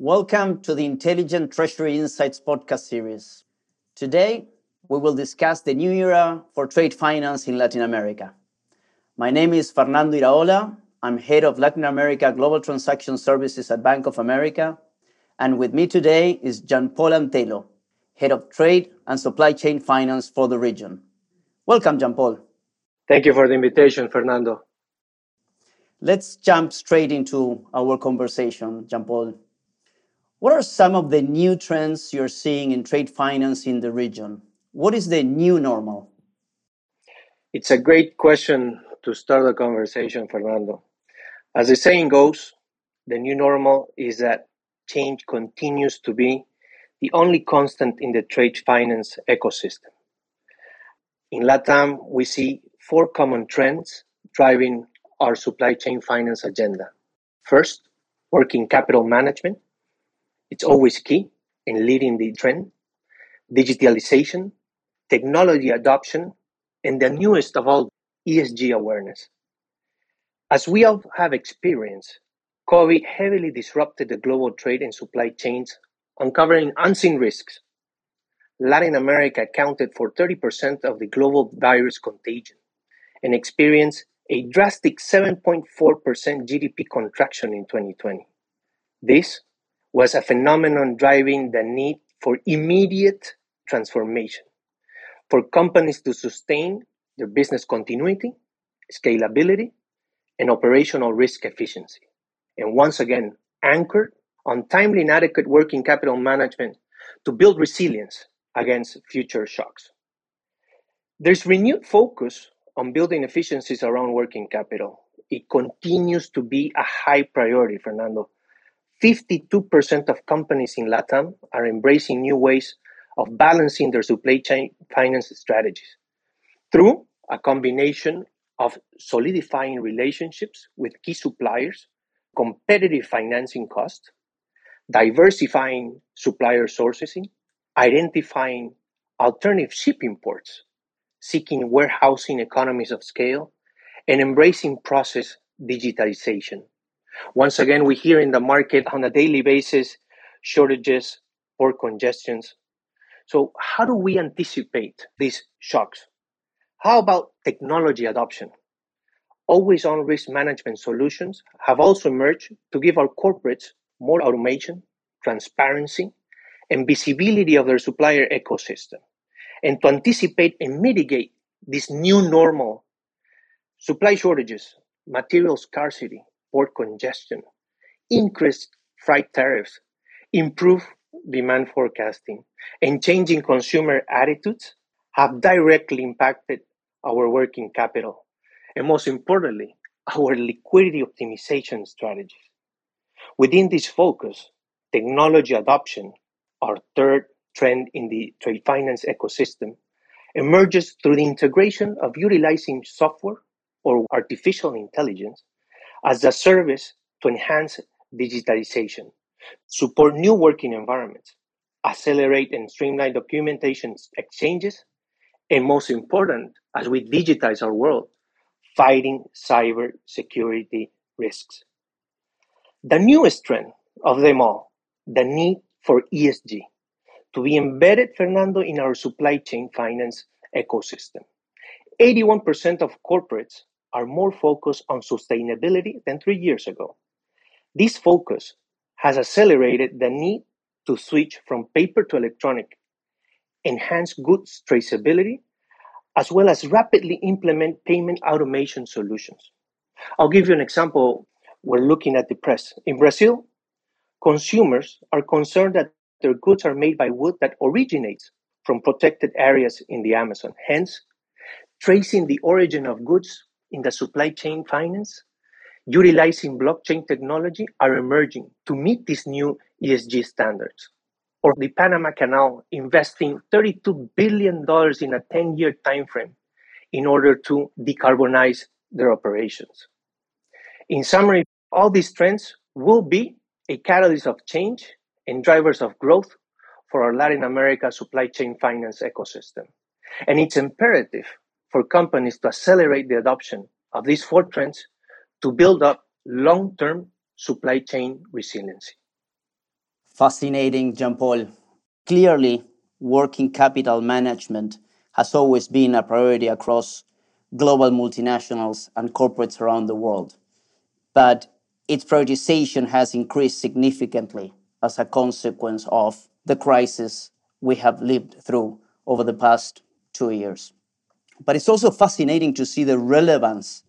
Welcome to the Intelligent Treasury Insights podcast series. Today, we will discuss the new era for trade finance in Latin America. My name is Fernando Iraola. I'm head of Latin America Global Transaction Services at Bank of America. And with me today is Jean Paul Antelo, head of trade and supply chain finance for the region. Welcome, Jean Paul. Thank you for the invitation, Fernando. Let's jump straight into our conversation, Jean Paul. What are some of the new trends you're seeing in trade finance in the region? What is the new normal? It's a great question to start the conversation, Fernando. As the saying goes, the new normal is that change continues to be the only constant in the trade finance ecosystem. In LATAM, we see four common trends driving our supply chain finance agenda. First, working capital management. It's always key in leading the trend. Digitalization, technology adoption, and the newest of all, ESG awareness. As we all have experienced, COVID heavily disrupted the global trade and supply chains, uncovering unseen risks. Latin America accounted for 30% of the global virus contagion and experienced a drastic 7.4% GDP contraction in 2020. This was a phenomenon driving the need for immediate transformation, for companies to sustain their business continuity, scalability, and operational risk efficiency. And once again, anchored on timely and adequate working capital management to build resilience against future shocks. There's renewed focus on building efficiencies around working capital. It continues to be a high priority, Fernando. 52% of companies in LATAM are embracing new ways of balancing their supply chain finance strategies through a combination of solidifying relationships with key suppliers, competitive financing costs, diversifying supplier sourcing, identifying alternative shipping ports, seeking warehousing economies of scale, and embracing process digitalization. Once again, we hear in the market on a daily basis shortages or congestions. So, how do we anticipate these shocks? How about technology adoption? Always on risk management solutions have also emerged to give our corporates more automation, transparency, and visibility of their supplier ecosystem, and to anticipate and mitigate this new normal supply shortages, material scarcity, port congestion, increased freight tariffs, improved demand forecasting, and changing consumer attitudes have directly impacted our working capital, and most importantly, our liquidity optimization strategies. Within this focus, technology adoption, our third trend in the trade finance ecosystem, emerges through the integration of utilizing software or artificial intelligence as a service to enhance digitalization, support new working environments, accelerate and streamline documentation exchanges, and most important, as we digitize our world, fighting cyber security risks. The newest trend of them all, the need for ESG, to be embedded, Fernando, in our supply chain finance ecosystem. 81% of corporates are more focused on sustainability than three years ago. This focus has accelerated the need to switch from paper to electronic, enhance goods traceability, as well as rapidly implement payment automation solutions. I'll give you an example. We're looking at the press. In Brazil, consumers are concerned that their goods are made by wood that originates from protected areas in the Amazon. Hence, tracing the origin of goods in the supply chain finance, utilizing blockchain technology are emerging to meet these new ESG standards or the Panama Canal investing $32 billion in a 10 year timeframe in order to decarbonize their operations. In summary, all these trends will be a catalyst of change and drivers of growth for our Latin America supply chain finance ecosystem. And it's imperative for companies to accelerate the adoption of these four trends to build up long term supply chain resiliency. Fascinating, Jean Paul. Clearly, working capital management has always been a priority across global multinationals and corporates around the world. But its prioritization has increased significantly as a consequence of the crisis we have lived through over the past two years. But it's also fascinating to see the relevance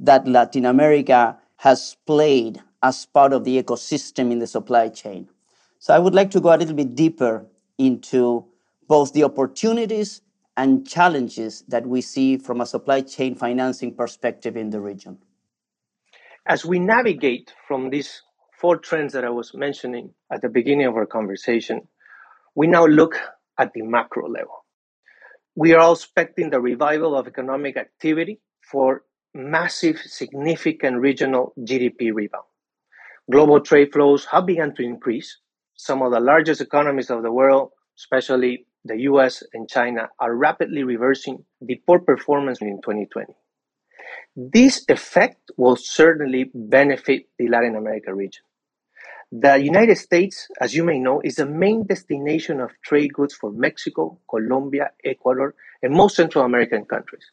that Latin America has played as part of the ecosystem in the supply chain. So I would like to go a little bit deeper into both the opportunities and challenges that we see from a supply chain financing perspective in the region. As we navigate from these four trends that I was mentioning at the beginning of our conversation, we now look at the macro level. We are all expecting the revival of economic activity for massive, significant regional GDP rebound. Global trade flows have begun to increase. Some of the largest economies of the world, especially the US and China, are rapidly reversing the poor performance in 2020. This effect will certainly benefit the Latin America region. The United States, as you may know, is the main destination of trade goods for Mexico, Colombia, Ecuador, and most Central American countries.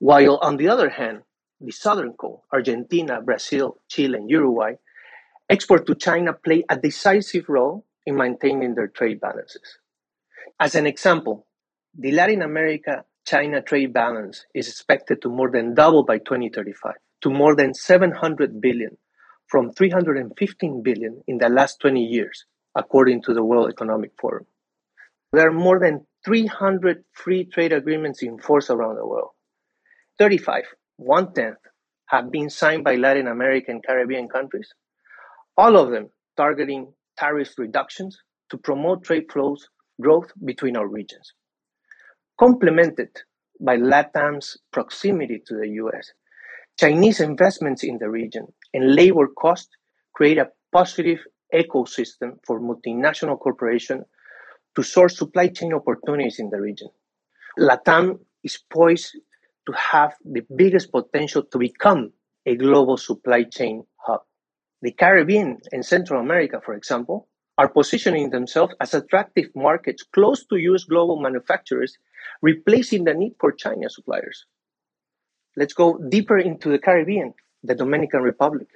While, on the other hand, the Southern Cone, Argentina, Brazil, Chile, and Uruguay, export to China play a decisive role in maintaining their trade balances. As an example, the Latin America China trade balance is expected to more than double by 2035 to more than 700 billion from 315 billion in the last 20 years, according to the World Economic Forum. There are more than 300 free trade agreements in force around the world. 35, one tenth, have been signed by Latin American and Caribbean countries, all of them targeting tariff reductions to promote trade flows growth between our regions complemented by LATAM's proximity to the US. Chinese investments in the region and labor costs create a positive ecosystem for multinational corporations to source supply chain opportunities in the region. LATAM is poised to have the biggest potential to become a global supply chain hub. The Caribbean and Central America, for example, are positioning themselves as attractive markets close to US global manufacturers replacing the need for China suppliers. Let's go deeper into the Caribbean, the Dominican Republic.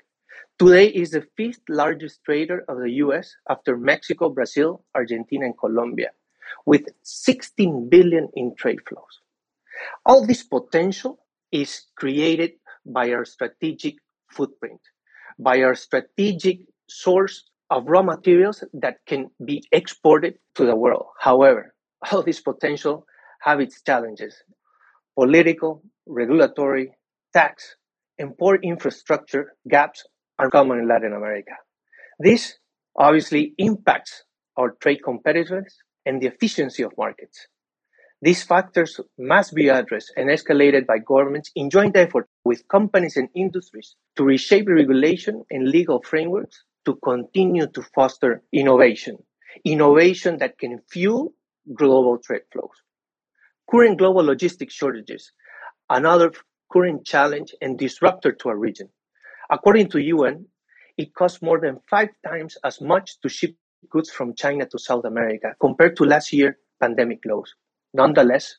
Today is the fifth largest trader of the US after Mexico, Brazil, Argentina, and Colombia, with 16 billion in trade flows. All this potential is created by our strategic footprint, by our strategic source of raw materials that can be exported to the world. However, all this potential have its challenges. Political, regulatory, tax, and poor infrastructure gaps are common in Latin America. This obviously impacts our trade competitiveness and the efficiency of markets. These factors must be addressed and escalated by governments in joint effort with companies and industries to reshape regulation and legal frameworks to continue to foster innovation, innovation that can fuel global trade flows. Current global logistics shortages, another current challenge and disruptor to our region. According to UN, it costs more than five times as much to ship goods from China to South America compared to last year pandemic lows. Nonetheless,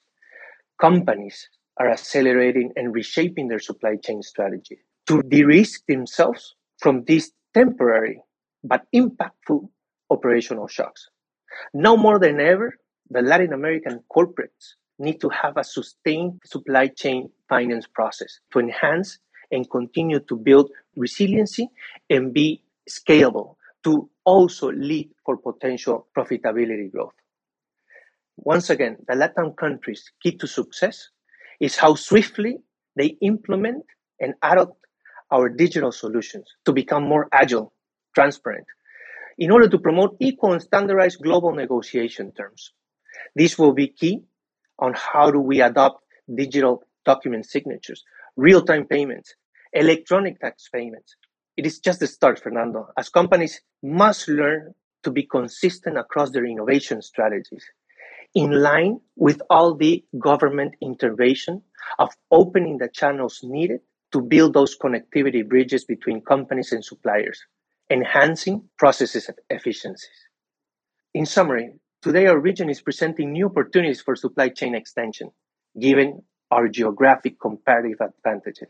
companies are accelerating and reshaping their supply chain strategy to de-risk themselves from these temporary but impactful operational shocks. Now more than ever, the Latin American corporates need to have a sustained supply chain finance process to enhance and continue to build resiliency and be scalable to also lead for potential profitability growth. Once again, the Latin countries' key to success is how swiftly they implement and adopt our digital solutions to become more agile, transparent, in order to promote equal and standardized global negotiation terms. This will be key on how do we adopt digital document signatures, real-time payments, electronic tax payments. It is just the start, Fernando, as companies must learn to be consistent across their innovation strategies, in line with all the government intervention of opening the channels needed to build those connectivity bridges between companies and suppliers, enhancing processes and efficiencies. In summary, today our region is presenting new opportunities for supply chain extension, given our geographic comparative advantages.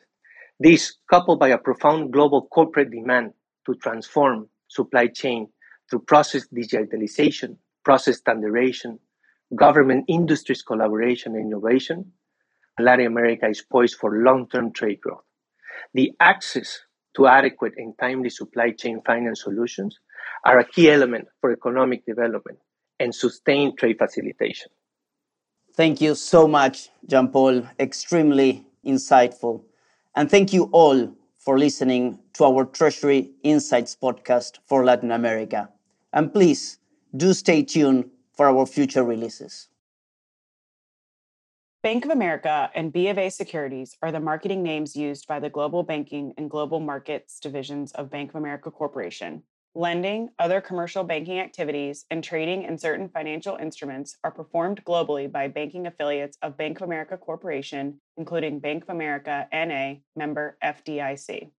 This, coupled by a profound global corporate demand to transform supply chain through process digitalization, process standardization, government industries collaboration and innovation, Latin America is poised for long-term trade growth. The access to adequate and timely supply chain finance solutions are a key element for economic development and sustain trade facilitation. Thank you so much, Jean Paul. Extremely insightful. And thank you all for listening to our Treasury Insights podcast for Latin America. And please do stay tuned for our future releases. Bank of America and B of A Securities are the marketing names used by the Global Banking and Global Markets divisions of Bank of America Corporation. Lending, other commercial banking activities, and trading in certain financial instruments are performed globally by banking affiliates of Bank of America Corporation, including Bank of America NA, member FDIC.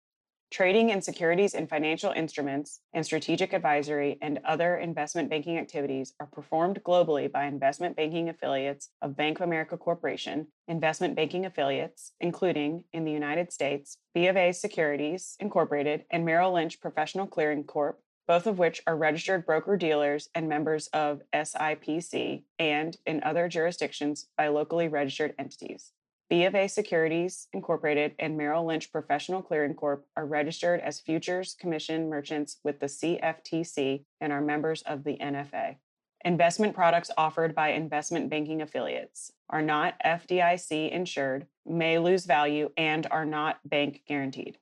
Trading in securities and financial instruments and strategic advisory and other investment banking activities are performed globally by investment banking affiliates of Bank of America Corporation, investment banking affiliates, including in the United States, B of A Securities Incorporated and Merrill Lynch Professional Clearing Corp, both of which are registered broker dealers and members of SIPC, and in other jurisdictions by locally registered entities. B of A Securities Incorporated and Merrill Lynch Professional Clearing Corp are registered as futures commission merchants with the CFTC and are members of the NFA. Investment products offered by investment banking affiliates are not FDIC insured, may lose value, and are not bank guaranteed.